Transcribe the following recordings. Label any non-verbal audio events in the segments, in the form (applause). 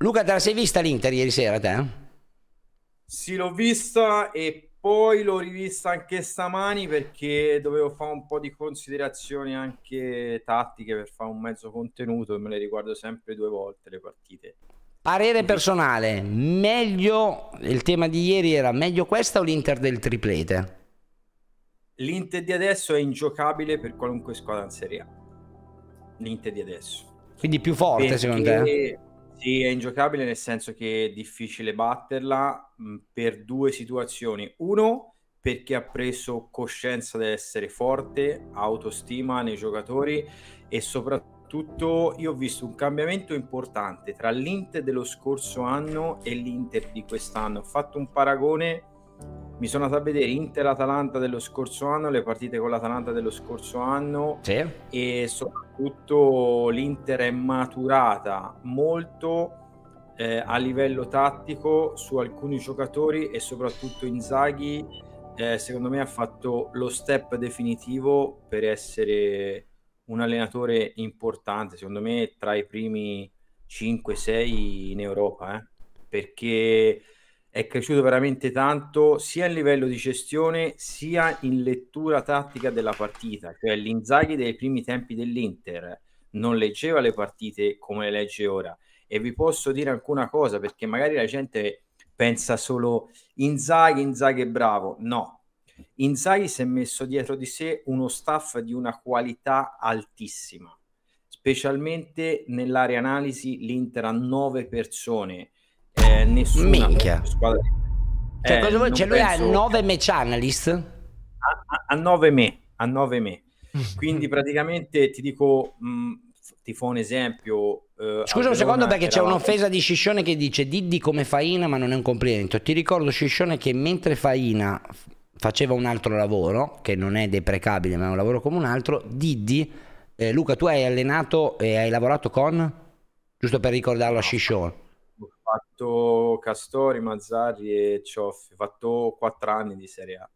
Luca, te la sei vista l'Inter ieri sera, te? Sì, l'ho vista e poi l'ho rivista anche stamani perché dovevo fare un po' di considerazioni anche tattiche per fare un mezzo contenuto e me le riguardo sempre due volte le partite. Parere personale, meglio, il tema di ieri era meglio questa o l'Inter del triplete? L'Inter di adesso è ingiocabile per qualunque squadra in Serie A. L'Inter di adesso. Quindi più forte perché... secondo te? Sì, è ingiocabile nel senso che è difficile batterla per due situazioni. Uno, perché ha preso coscienza di essere forte, autostima nei giocatori e soprattutto io ho visto un cambiamento importante tra l'Inter dello scorso anno e l'Inter di quest'anno. Ho fatto un paragone mi sono andato a vedere Inter-Atalanta dello scorso anno, le partite con l'Atalanta dello scorso anno sì. e soprattutto l'Inter è maturata molto eh, a livello tattico su alcuni giocatori e soprattutto Inzaghi eh, secondo me ha fatto lo step definitivo per essere un allenatore importante, secondo me tra i primi 5-6 in Europa, eh? perché è cresciuto veramente tanto sia a livello di gestione sia in lettura tattica della partita. Cioè l'Inzaghi dei primi tempi dell'Inter non leggeva le partite come le legge ora. E vi posso dire anche una cosa, perché magari la gente pensa solo Inzaghi, Inzaghi è bravo. No, Inzaghi si è messo dietro di sé uno staff di una qualità altissima. Specialmente nell'area analisi l'Inter ha nove persone eh, nessuna Minchia. squadra. Cioè, eh, vuoi? Cioè, lui ha 9 match analyst? A, a, 9 me, a 9 me. Quindi (laughs) praticamente ti dico, mh, mm, ti fa un esempio. Eh, Scusa un secondo perché c'è un'offesa di Sciscione che dice Diddi come Faina ma non è un complimento. Ti ricordo Sciscione che mentre Faina faceva un altro lavoro, che non è deprecabile ma è un lavoro come un altro, Diddi, eh, Luca tu hai allenato e hai lavorato con? Giusto per ricordarlo a Sciscione fatto Castori, Mazzarri e Cioffi, ho fatto quattro anni di Serie A,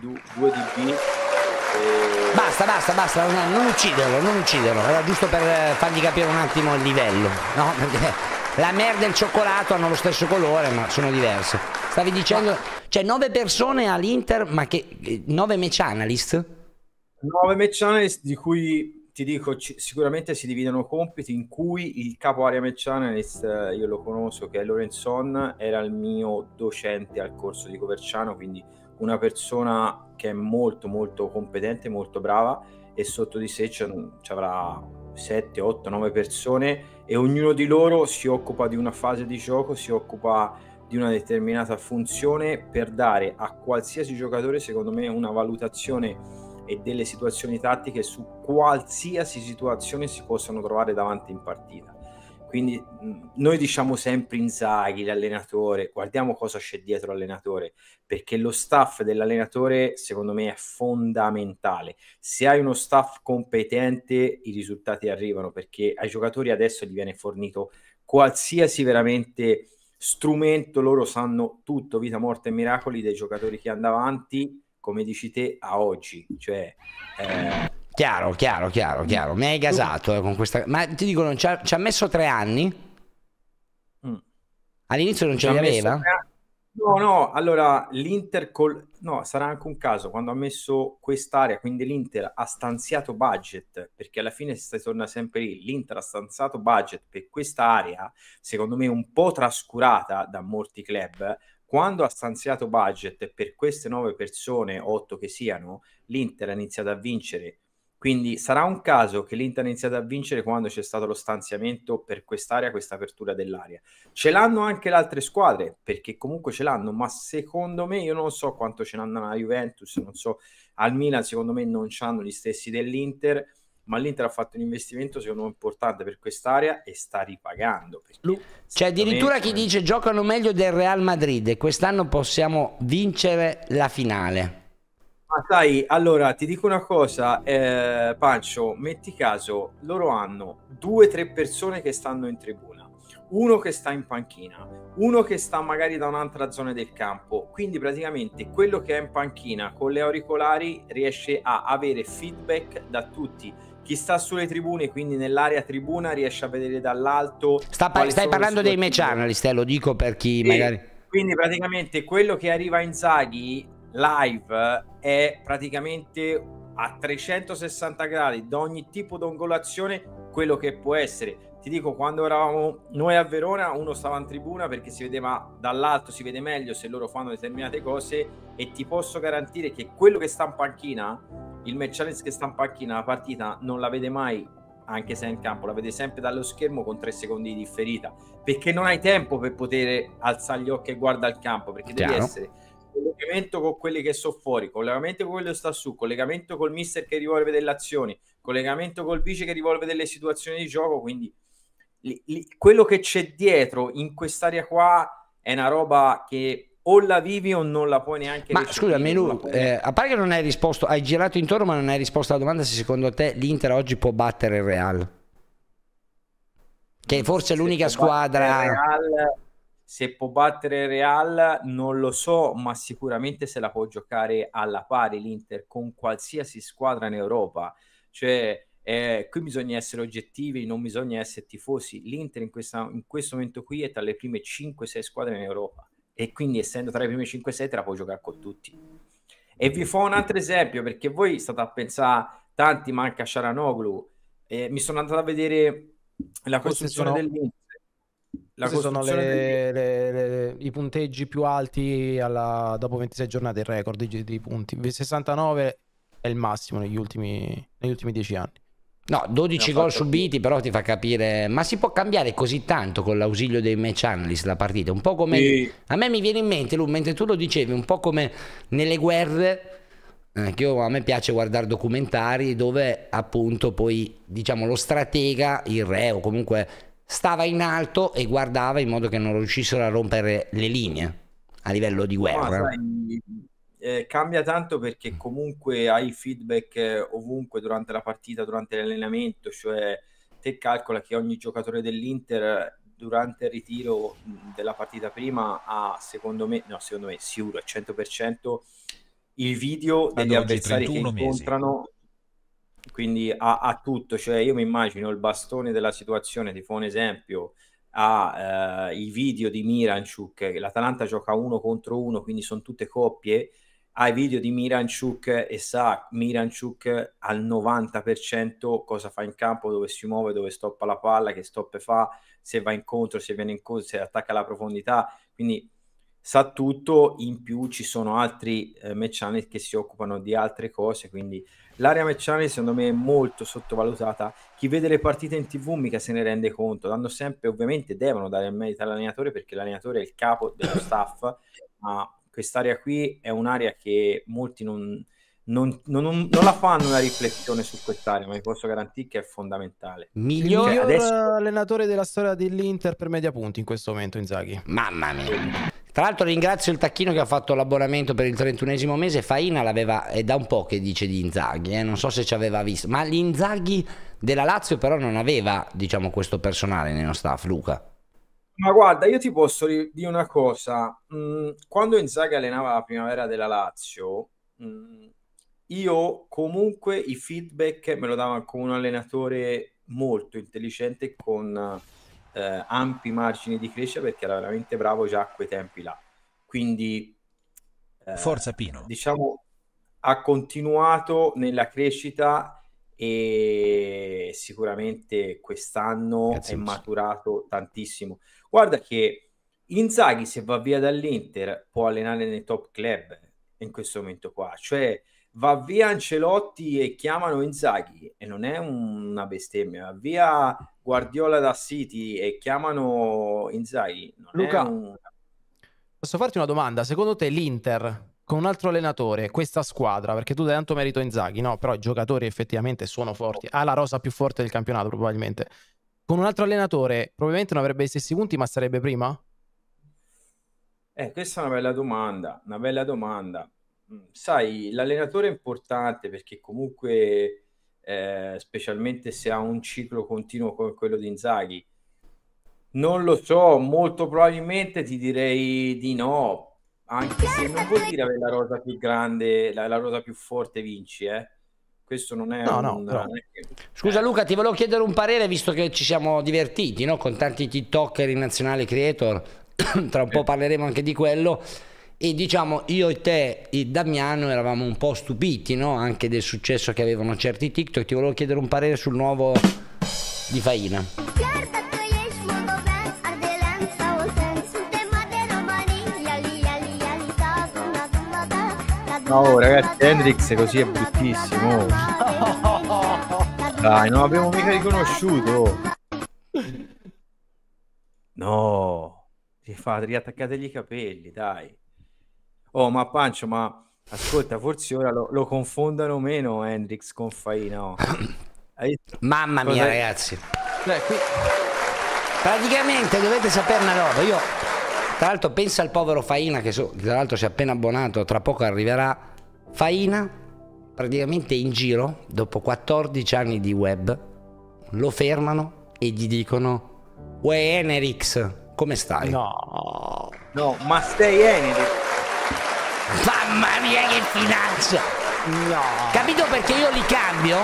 du- due di B. E... Basta, basta, basta, non, non ucciderlo, non ucciderlo, era giusto per eh, fargli capire un attimo il livello, no? (laughs) Perché la merda e il cioccolato hanno lo stesso colore, ma sono diverse. Stavi dicendo, cioè nove persone all'Inter, ma che eh, nove match analyst? Nove match analyst di cui ti dico, c- sicuramente si dividono compiti in cui il capo area match eh, io lo conosco, che è Lorenzon, era il mio docente al corso di Coverciano, quindi una persona che è molto molto competente, molto brava e sotto di sé ci avrà 7, 8, 9 persone e ognuno di loro si occupa di una fase di gioco, si occupa di una determinata funzione per dare a qualsiasi giocatore, secondo me, una valutazione e delle situazioni tattiche su qualsiasi situazione si possano trovare davanti in partita. Quindi noi diciamo sempre Inzaghi, l'allenatore, guardiamo cosa c'è dietro l'allenatore, perché lo staff dell'allenatore secondo me è fondamentale. Se hai uno staff competente i risultati arrivano, perché ai giocatori adesso gli viene fornito qualsiasi veramente strumento, loro sanno tutto, vita, morte e miracoli dei giocatori che hanno davanti come dici te, a oggi. Cioè, eh... Chiaro, chiaro, chiaro, chiaro. Mi hai gasato eh, con questa... Ma ti dicono, ci ha, ci ha messo tre anni? Mm. All'inizio non ce li aveva? No, no, allora l'Inter col... no, sarà anche un caso quando ha messo quest'area, quindi l'Inter ha stanziato budget, perché alla fine si torna sempre lì, l'Inter ha stanziato budget per quest'area, secondo me un po' trascurata da molti club, quando ha stanziato budget per queste nove persone, otto che siano, l'Inter ha iniziato a vincere. Quindi sarà un caso che l'Inter ha iniziato a vincere quando c'è stato lo stanziamento per quest'area, questa apertura dell'area. Ce l'hanno anche le altre squadre, perché comunque ce l'hanno, ma secondo me io non so quanto ce l'hanno la Juventus, non so, al Milan secondo me non hanno gli stessi dell'Inter ma l'Inter ha fatto un investimento secondo me importante per quest'area e sta ripagando. C'è addirittura chi dice giocano meglio del Real Madrid e quest'anno possiamo vincere la finale. Ma sai, allora ti dico una cosa, eh, Pancio, metti caso, loro hanno due o tre persone che stanno in tribuna, uno che sta in panchina, uno che sta magari da un'altra zona del campo. Quindi praticamente quello che è in panchina con le auricolari riesce a avere feedback da tutti. Chi sta sulle tribune, quindi nell'area tribuna, riesce a vedere dall'alto. Sta pa- stai parlando dei match analyst, eh, lo dico per chi e magari. Quindi praticamente quello che arriva in Zaghi live è praticamente a 360 gradi da ogni tipo di angolazione quello che può essere ti dico, quando eravamo noi a Verona, uno stava in tribuna perché si vedeva dall'alto, si vede meglio se loro fanno determinate cose e ti posso garantire che quello che sta in panchina, il match che sta in panchina, la partita non la vede mai anche se è in campo, la vede sempre dallo schermo con tre secondi di differita, perché non hai tempo per poter alzare gli occhi e guardare il campo, perché Chiaro. devi essere collegamento con quelli che sono fuori, collegamento con quello che sta su, collegamento col mister che rivolve delle azioni, collegamento col vice che rivolve delle situazioni di gioco, quindi li, li, quello che c'è dietro in quest'area qua è una roba che o la vivi o non la puoi neanche ma scusa Melu eh, a parte che non hai risposto hai girato intorno ma non hai risposto alla domanda se secondo te l'Inter oggi può battere il Real. Che forse è l'unica squadra Real, se può battere il Real non lo so ma sicuramente se la può giocare alla pari l'Inter con qualsiasi squadra in Europa. Cioè eh, qui bisogna essere oggettivi, non bisogna essere tifosi. L'Inter in, questa, in questo momento qui è tra le prime 5-6 squadre in Europa e quindi essendo tra le prime 5-6 te la puoi giocare con tutti. E vi fa un altro esempio perché voi state a pensare, tanti manca Sharanoglu, eh, mi sono andato a vedere la costruzione sono... dell'Inter. La sono le, le, le, i punteggi più alti alla, dopo 26 giornate, il record di, di punti. 69 è il massimo negli ultimi, negli ultimi 10 anni. No, 12 gol subiti, però ti fa capire. Ma si può cambiare così tanto con l'ausilio dei match analyst la partita? Un po' come. Sì. A me mi viene in mente, Lu, mentre tu lo dicevi, un po' come nelle guerre. Eh, che io, a me piace guardare documentari dove appunto poi diciamo lo stratega, il re o comunque stava in alto e guardava in modo che non riuscissero a rompere le linee a livello di guerra. No, sai, eh, cambia tanto perché comunque hai feedback eh, ovunque durante la partita, durante l'allenamento, cioè te calcola che ogni giocatore dell'Inter durante il ritiro della partita prima ha secondo me, no secondo me sicuro al 100% il video degli avversari che incontrano mesi. quindi ha, ha, tutto, cioè io mi immagino il bastone della situazione, ti fa un esempio ha eh, i video di Miranchuk, l'Atalanta gioca uno contro uno, quindi sono tutte coppie ai video di Miranchuk e sa Miranchuk al 90% cosa fa in campo, dove si muove, dove stoppa la palla, che stoppe fa, se va incontro, se viene incontro, se attacca alla profondità, quindi sa tutto, in più ci sono altri eh, match che si occupano di altre cose, quindi l'area match secondo me è molto sottovalutata, chi vede le partite in tv mica se ne rende conto, danno sempre, ovviamente devono dare il merito all'allenatore perché l'allenatore è il capo dello staff, ma quest'area qui è un'area che molti non, non, non, non, la fanno una riflessione su quest'area, ma vi posso garantire che è fondamentale. Miglior cioè, adesso... allenatore della storia dell'Inter per media punti in questo momento, Inzaghi. Mamma mia. Tra l'altro ringrazio il Tacchino che ha fatto l'abbonamento per il 31 mese, Faina l'aveva, è da un po' che dice di Inzaghi, eh? non so se ci aveva visto, ma l'Inzaghi della Lazio però non aveva diciamo questo personale nello staff, Luca. Ma guarda, io ti posso dire una cosa. Mm, quando Inzaghi allenava la primavera della Lazio, mm, io comunque i feedback me lo dava come un allenatore molto intelligente con eh, ampi margini di crescita perché era veramente bravo già a quei tempi là. Quindi, eh, Forza Pino. Diciamo, ha continuato nella crescita e sicuramente quest'anno Grazie è maturato tantissimo. Guarda che Inzaghi se va via dall'Inter può allenare nei top club in questo momento qua, cioè va via Ancelotti e chiamano Inzaghi e non è una bestemmia, va via Guardiola da City e chiamano Inzaghi. Luca, un... posso farti una domanda? Secondo te l'Inter con un altro allenatore, questa squadra, perché tu dai tanto merito a Inzaghi, no? Però i giocatori effettivamente sono forti, ha la rosa più forte del campionato probabilmente. Con un altro allenatore probabilmente non avrebbe gli stessi punti, ma sarebbe prima? Eh, questa è una bella domanda, una bella domanda. Mm, sai, l'allenatore è importante perché comunque, eh, specialmente se ha un ciclo continuo come quello di Inzaghi, Non lo so, molto probabilmente ti direi di no, anche se non vuol dire avere la rosa più grande, la, la rosa più forte vinci, eh. Questo non è No, un... no, non è Scusa eh, Luca, ti volevo chiedere un parere visto che ci siamo divertiti no? con tanti TikToker in nazionale creator, (coughs) tra un po' parleremo anche di quello. E diciamo io e te e Damiano eravamo un po' stupiti no? anche del successo che avevano certi TikTok. Ti volevo chiedere un parere sul nuovo di Faina. No, duna, ragazzi, Hendrix così è bruttissimo. da, Dai, non abbiamo mica riconosciuto. No, si fa riattaccategli i capelli, dai. Oh, ma Pancio, ma ascolta, forse ora lo, lo confondano meno Hendrix con Faina. oh. Mamma mia Cos'è? ragazzi. Cioè, qui... Praticamente dovete sapere una roba. Io, tra l'altro, pensa al povero Faina, che, so- tra l'altro si è appena abbonato, tra poco arriverà. Faina, praticamente in giro, dopo 14 anni di web, lo fermano e gli dicono: Uè, Enerix, come stai? No. No, ma stai Hendrix. Mamma mia, che finanza! No. Capito perché io li cambio?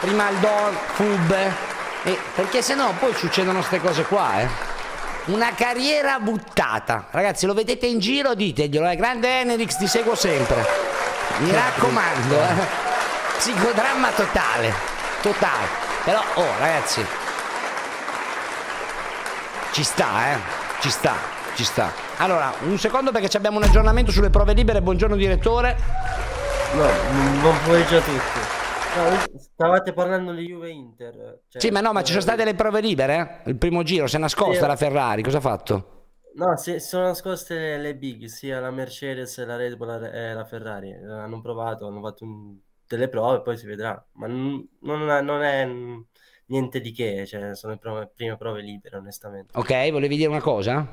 Prima il Don, Fub. E perché sennò poi succedono queste cose qua, eh. Una carriera buttata. Ragazzi, lo vedete in giro, diteglielo, eh. Grande Enerix, ti seguo sempre. Mi raccomando, eh. Psicodramma totale. Totale. Però, oh, ragazzi. Ci sta, eh. Ci sta, ci sta. Allora, un secondo perché ci abbiamo un aggiornamento sulle prove libere. Buongiorno direttore. No, non puoi già tutto. No, stavate parlando di Juve Inter. cioè, Sì, ma no, ma ci sono eh, state le prove libere? eh? Il primo giro si è nascosta Sì. la Ferrari, cosa ha fatto? No, si sono nascoste le, big, sia la Mercedes, la Red Bull e la Ferrari. Hanno provato, hanno fatto un- delle prove, poi si vedrà. Ma non, è- non è niente di che, cioè, sono le prove- prime prove libere, onestamente. Ok, volevi dire una cosa?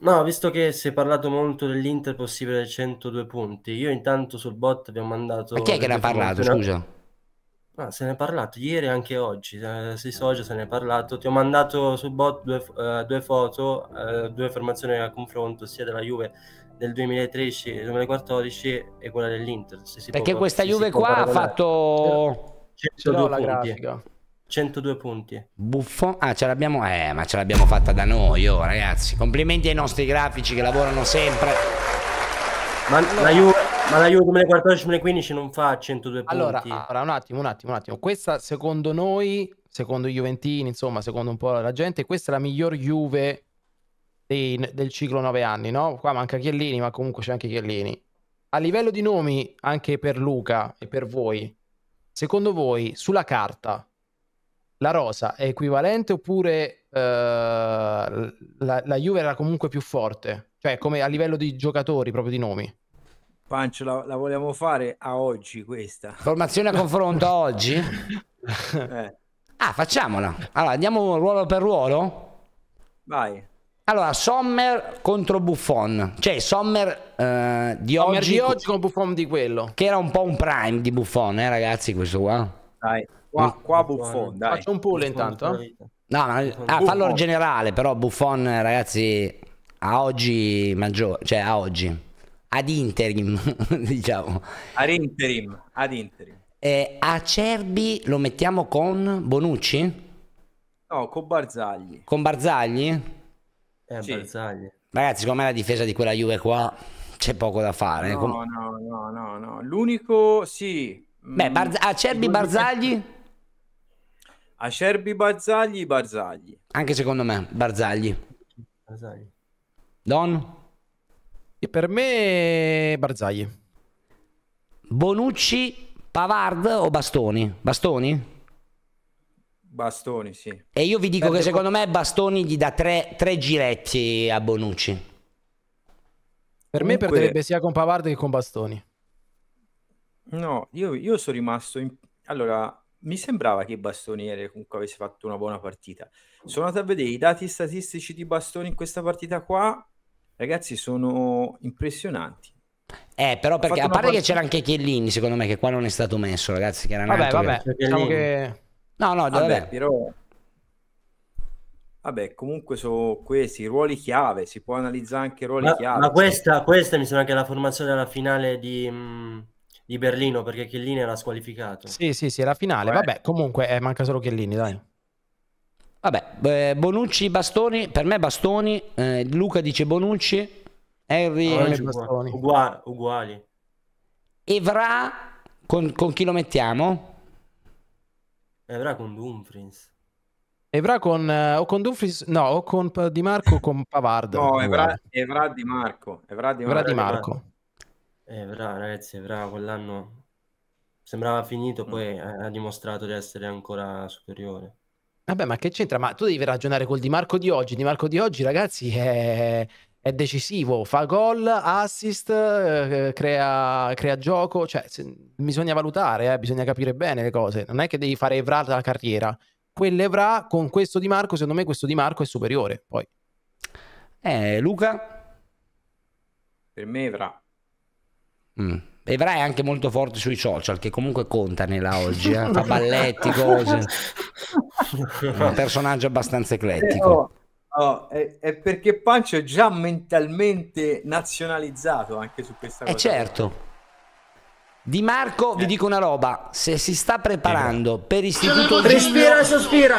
No, visto che si è parlato molto dell'Inter possibile 102 punti, io intanto sul bot abbiamo mandato... Ma chi è che ne ha parlato, formazioni- scusa? Ah, se ne è parlato ieri e anche oggi, sui social se ne è parlato. Ti ho mandato sul bot due, eh, due foto, eh, due formazioni a confronto, sia della Juve del 2013 e 2014 e quella dell'Inter. se si Perché può- questa Juve qua ha fatto... Ce l'ho 102 la punti. grafica. 102 punti. Buffo? Ah, ce l'abbiamo... Eh, ma ce l'abbiamo fatta da noi, oh, ragazzi. Complimenti ai nostri grafici che lavorano sempre. Ma la Juve, ma la Juve 2014-2015 non fa 102 punti. Allora, allora, un attimo, un attimo, un attimo. Questa secondo noi, secondo i Juventini, insomma, secondo un po' la gente, questa è la miglior Juve dei- del ciclo 9 anni, no? Qua manca Chiellini, ma comunque c'è anche Chiellini. A livello di nomi, anche per Luca e per voi, secondo voi, sulla carta, la rosa è equivalente oppure eh, la, la Juve era comunque più forte? Cioè, come a livello di giocatori, proprio di nomi? Pancio, la, la vogliamo fare a oggi questa? Formazione a confronto oggi? (laughs) Eh, Ah, facciamola. Allora, andiamo ruolo per ruolo? vai. Allora, Sommer contro Buffon. Cioè, Sommer eh, di Sommer oggi... di oggi con Buffon di quello. Che era un po' un prime di Buffon, eh, ragazzi, questo qua. Dai, qua, qua Buffon, dai. Faccio un pull intanto. No, ma, ah, fallo generale, però Buffon, ragazzi, a oggi maggiore, cioè a oggi, ad interim, (laughs) diciamo. Ad interim, ad interim. Eh, Acerbi lo mettiamo con Bonucci? No, con Barzagli. Con Barzagli? Eh, Sì. Barzagli. Ragazzi, secondo me la difesa di quella Juve qua c'è poco da fare. No, Com- no, no, no, no. L'unico, sì. Beh, Barz- Acerbi, Barzagli? Acerbi, Barzagli, Barzagli. Anche secondo me, Barzagli. Barzagli. Don? E per me Barzagli. Bonucci, Pavard o Bastoni? Bastoni? Bastoni, sì. E io vi dico Perde che secondo me Bastoni gli dà tre, tre giretti a Bonucci. Per me Comunque- perderebbe sia con Pavard che con Bastoni. No, io, io sono rimasto in... Allora, mi sembrava che Bastoniere comunque avesse fatto una buona partita. Sono andato a vedere i dati statistici di Bastoni in questa partita qua. Ragazzi, sono impressionanti. Eh, però perché a parte che partita- c'era anche Chiellini, secondo me, che qua non è stato messo, ragazzi, che era Vabbè, nato che- vabbè, Perché diciamo che No, no, Vabbè, vabbè. però... Vabbè, comunque sono questi ruoli chiave, si può analizzare anche ruoli Ma, chiave. ma questa, questa mi sembra che è la formazione della finale di, mh, di Berlino, perché Chiellini era squalificato. Sì, sì, sì, la finale. Eh. Vabbè, comunque eh, manca solo Chiellini, dai. Vabbè, eh, Bonucci, Bastoni, per me Bastoni, eh, Luca dice Bonucci, Harry, Ah, Oggi Bastoni. ugua- uguali. Evra, con, con chi lo mettiamo? Evra con Dumfries. Evra con eh, o con Dumfries, no, o con Di Marco o con Pavard. No, Evra. Evra Di Marco. Evra Di Evra Marco. Di Marco. Evra, ragazzi, Evra quell'anno sembrava finito, Mm. poi ha ha dimostrato di essere ancora superiore. Vabbè, ma che c'entra? Ma tu devi ragionare col Di Marco di oggi. Di Marco di oggi, ragazzi, è, è decisivo. Fa gol, assist, eh, crea, crea gioco. Cioè, se- bisogna valutare, eh, bisogna capire bene le cose. Non è che devi fare Evra la carriera. Quell'Evra con questo Di Marco, secondo me questo Di Marco è superiore. Poi. Eh, Luca? Per me Evra. Mm. Evra è anche molto forte sui social, che comunque conta nella oggi, eh. (laughs) fa balletti, cose. (laughs) Un personaggio abbastanza eclettico. Oh, oh, è, è perché Pancio è già mentalmente nazionalizzato anche su questa Eh cosa. certo. Di Marco, vi dico una roba, se si sta preparando per istituto Respira e sospira.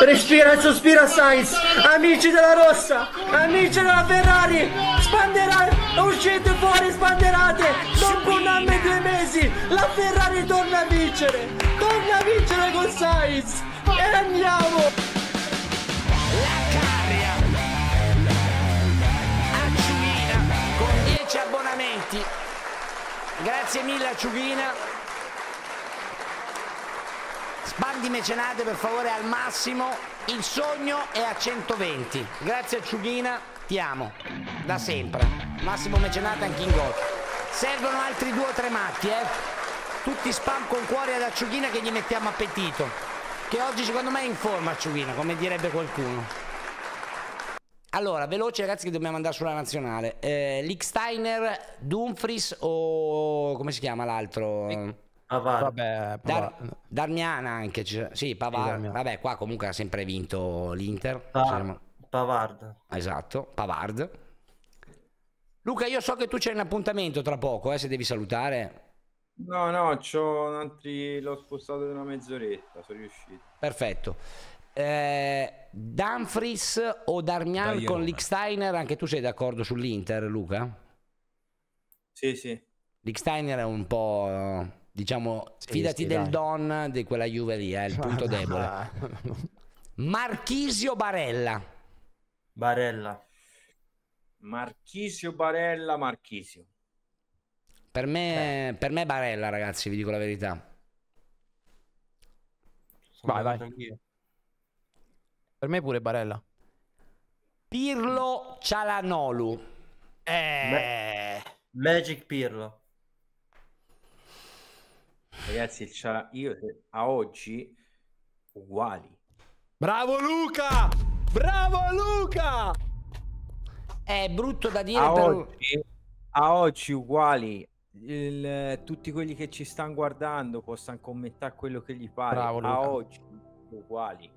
Respira e sospira Sainz. Amici della Rossa, amici della Ferrari, spanderate, uscite fuori, spanderate. Dopo un anno e due mesi, la Ferrari torna a vincere. Torna a vincere con Sainz. E andiamo. La Carria Acciughina con 10 abbonamenti. Grazie mille Acciughina. Spandi mecenate per favore al massimo. Il sogno è a 120. Grazie Acciughina, ti amo. Da sempre. Massimo mecenate anche in gol. Servono altri due o tre matti, eh. Tutti spam con cuore ad Acciughina che gli mettiamo appetito. Che oggi secondo me è in forma Acciughina, come direbbe qualcuno. Allora, veloce ragazzi che dobbiamo andare sulla nazionale. Eh, Licksteiner, Dumfries o come si chiama l'altro? Pavard. Vabbè, Dar- Pavard. Darmiana anche. Sì, Pavard. Darmian. Vabbè, qua comunque ha sempre vinto l'Inter. Siamo- Pavard. Esatto, Pavard. Luca, io so che tu c'hai un appuntamento tra poco, eh, se devi salutare. No, no, c'ho un altri... l'ho spostato di una mezz'oretta, sono riuscito. Perfetto. Eh, Dumfries o Darmian Dai, con. Licksteiner? Anche tu sei d'accordo sull'Inter, Luca? Sì, sì. Licksteiner è un po', diciamo, Sì, fidati sì, del dai. Don di quella Juve lì, è il punto (laughs) debole. (laughs) Marchisio Barella. Barella. Marchisio Barella, Marchisio. Per me, per me Barella, ragazzi, vi dico la verità. Sono Vai, vai. anch'io. Per me pure Barella. Pirlo Cialanolu. Eh, Magic Pirlo. Ragazzi, io a oggi uguali. Bravo Luca! Bravo Luca! è brutto da dire A per... oggi, a oggi uguali. Il- tutti quelli che ci stanno guardando possano commentare quello che gli pare. Bravo, a oggi uguali.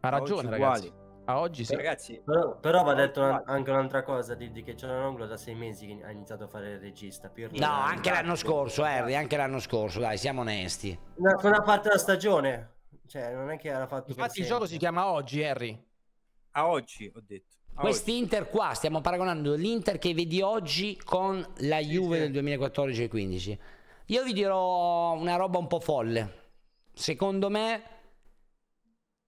Ha ragione, oggi ragazzi. uguali. A oggi sì. Ragazzi, Però, però va detto uguali. anche un'altra cosa, di, di che Cialanoglu da sei mesi che ha iniziato a fare il regista. Pirlo No, anche l'anno scorso, Harry, anche l'anno scorso, dai, siamo onesti. Una, una parte della stagione. Cioè, non è che era fatto per Infatti il gioco si chiama oggi, Harry. a oggi ho detto. Quest'Inter qua, stiamo paragonando l'Inter che vedi oggi con la Juve sì. del 2014 e 15. Io vi dirò una roba un po' folle. Secondo me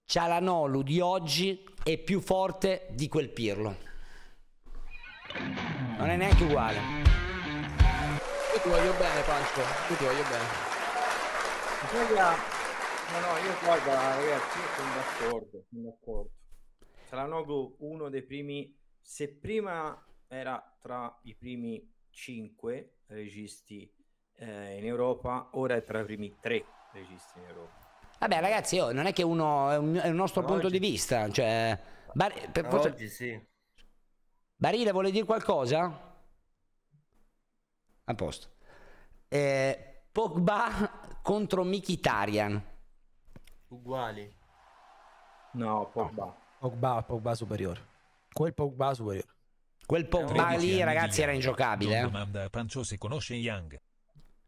Cialanolu di oggi è più forte di quel Pirlo. Non è neanche uguale. Io ti voglio bene, Pancio. Io ti voglio bene. Oggi. No, no, io guarda, ragazzi, io sono d'accordo, sono d'accordo. Cialanoglu uno dei primi, se prima era tra i primi cinque registi eh, in Europa, ora è tra i primi tre registi in Europa. Vabbè ragazzi, oh, non è che uno è un, è un nostro Ma punto oggi- di vista. Cioè, Bar- per- forse- Oggi sì. Barile vuole dire qualcosa? A posto. Eh, Pogba contro Mkhitaryan. Uguali. No, Pogba. Pogba, Pogba superiore. Quel Pogba superiore. Quel Pogba 13 lì, ragazzi, era ingiocabile. Eh? domanda a Pancio se conosce Young.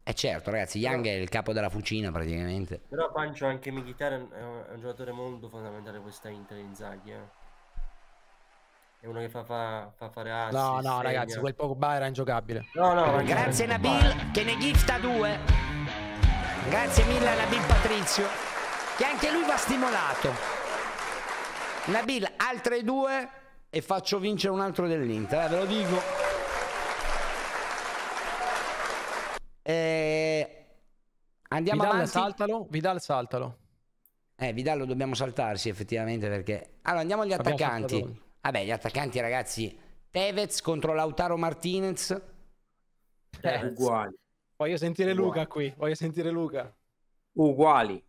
Eh certo, ragazzi, Young è il capo della fucina praticamente. Però Pancio anche Mkhitaryan è un, è un giocatore molto fondamentale questa Inter Inzaghi, eh. È uno che fa, fa, fa fare assi, No, no, segna. ragazzi, quel Pogba era ingiocabile. No, no, Grazie Nabil che ne gifta due. Grazie mille a Nabil Patrizio che anche lui va stimolato. Nabil altre due e faccio vincere un altro dell'Inter, eh, ve lo dico. Eh, andiamo Vidal avanti. saltalo, Vidal saltalo. Eh, Vidal lo dobbiamo saltarsi effettivamente perché... Allora andiamo agli Abbiamo attaccanti. saltato. Vabbè, gli attaccanti ragazzi. Tevez contro Lautaro Martinez. Eh, Uguali. voglio sentire Uguale. Luca qui, voglio sentire Luca. Uguali.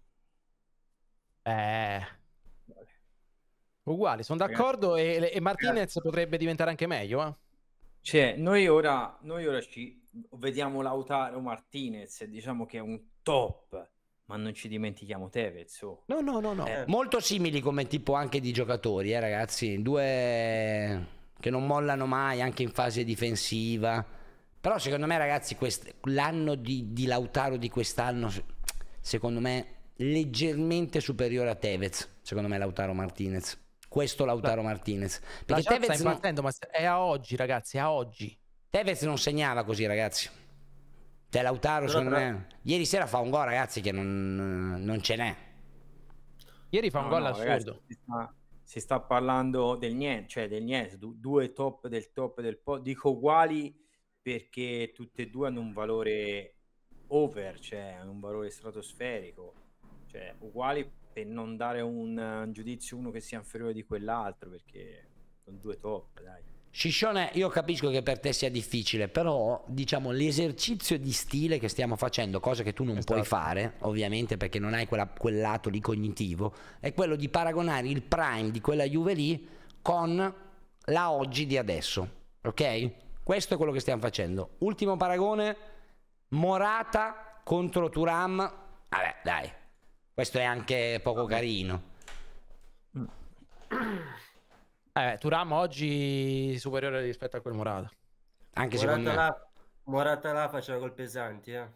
Eh. Uguali, sono d'accordo e, e Martinez potrebbe diventare anche meglio, eh. Cioè, noi ora, noi ora ci vediamo Lautaro Martinez e diciamo che è un top, ma non ci dimentichiamo Tevez. oh. No, no, no, no. Eh, Molto simili come tipo anche di giocatori, eh, ragazzi. Due che non mollano mai anche in fase difensiva. Però secondo me, ragazzi, quest- l'anno di, di Lautaro di quest'anno, se- secondo me, leggermente superiore a Tevez. Secondo me, Lautaro Martinez. Questo Lautaro Martinez. La Perché chat sta Tevez non, impazzendo, ma è a oggi, ragazzi, a oggi. Tevez non segnava così, ragazzi. Cioè, Lautaro, Però- secondo però- me, ieri sera fa un gol, ragazzi, che non, non ce n'è. Ieri fa un No, gol no, assurdo. ragazzi, si, sta, si sta parlando del niente, cioè del niente, du- due top del top del po', dico uguali perché tutte e due hanno un valore over, cioè hanno un valore stratosferico, cioè uguali per non dare un, eh, un giudizio uno che sia inferiore di quell'altro, perché sono due top, dai. Sciscione, io capisco che per te sia difficile, però diciamo l'esercizio di stile che stiamo facendo, cosa che tu non puoi Esatto. fare, ovviamente perché non hai quella- quel lato lì cognitivo, è quello di paragonare il prime di quella Juve lì con la oggi di adesso, ok? Questo è quello che stiamo facendo. Ultimo paragone, Morata contro Turam, vabbè dai, questo è anche poco carino. Eh, Turam oggi superiore rispetto a quel Morata. Anche secondo Morata me. là, Morata là faceva gol pesanti, eh.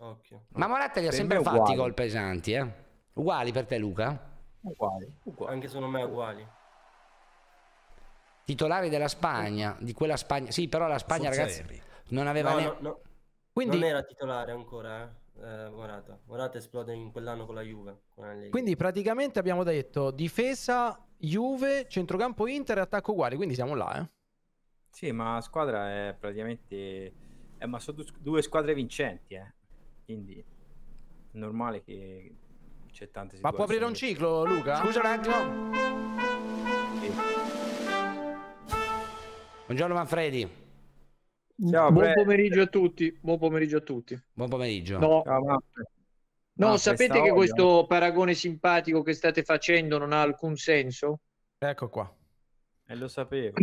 Occhio. Ma Morata li ha sempre me fatti uguali. gol pesanti, eh? Uguali per te, Luca? Uguali, uguali. Anche secondo me uguali. Titolari della Spagna, di quella Spagna. Sì, però la Spagna, Forza ragazzi, Henry. non aveva No, ne- no, no. Quindi, Non era titolare ancora, eh, eh, Morata. Morata esplode in quell'anno con la Juve. con quindi praticamente abbiamo detto difesa Juve, centrocampo Inter e attacco uguali, quindi siamo là, eh. Sì, ma la squadra è praticamente... eh, ma sono du- due squadre vincenti, eh. Quindi è normale che c'è tante Ma può aprire un situazioni- ciclo, Luca? Scusa un attimo. Sì. Buongiorno Manfredi. Ciao, Buon pomeriggio a tutti. Buon pomeriggio a tutti. Buon pomeriggio. No, Ciao, no, sapete che odio. questo paragone simpatico che state facendo non ha alcun senso? Ecco qua. E lo sapevo.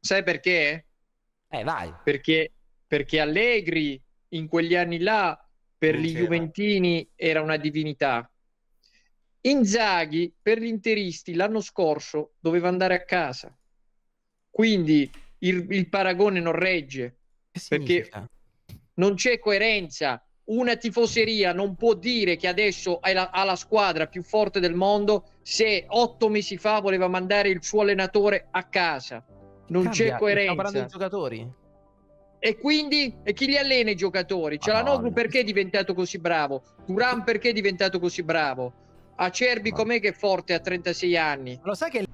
Sai perché? Eh, vai. Perché, perché Allegri in quegli anni là per gli Vinceva. Juventini era una divinità. Inzaghi per gli interisti l'anno scorso doveva andare a casa. Quindi il, il paragone non regge. Perché- non c'è coerenza. Una tifoseria non può dire che adesso ha la, ha la squadra più forte del mondo se otto mesi fa voleva mandare il suo allenatore a casa. Non Cambia, c'è Stiamo parlando coerenza. di giocatori. E quindi e chi li allena i giocatori? Cialanoglu Madonna. perché è diventato così bravo? Turan perché è diventato così bravo? Acerbi com'è che è forte a 36 anni? Lo sai che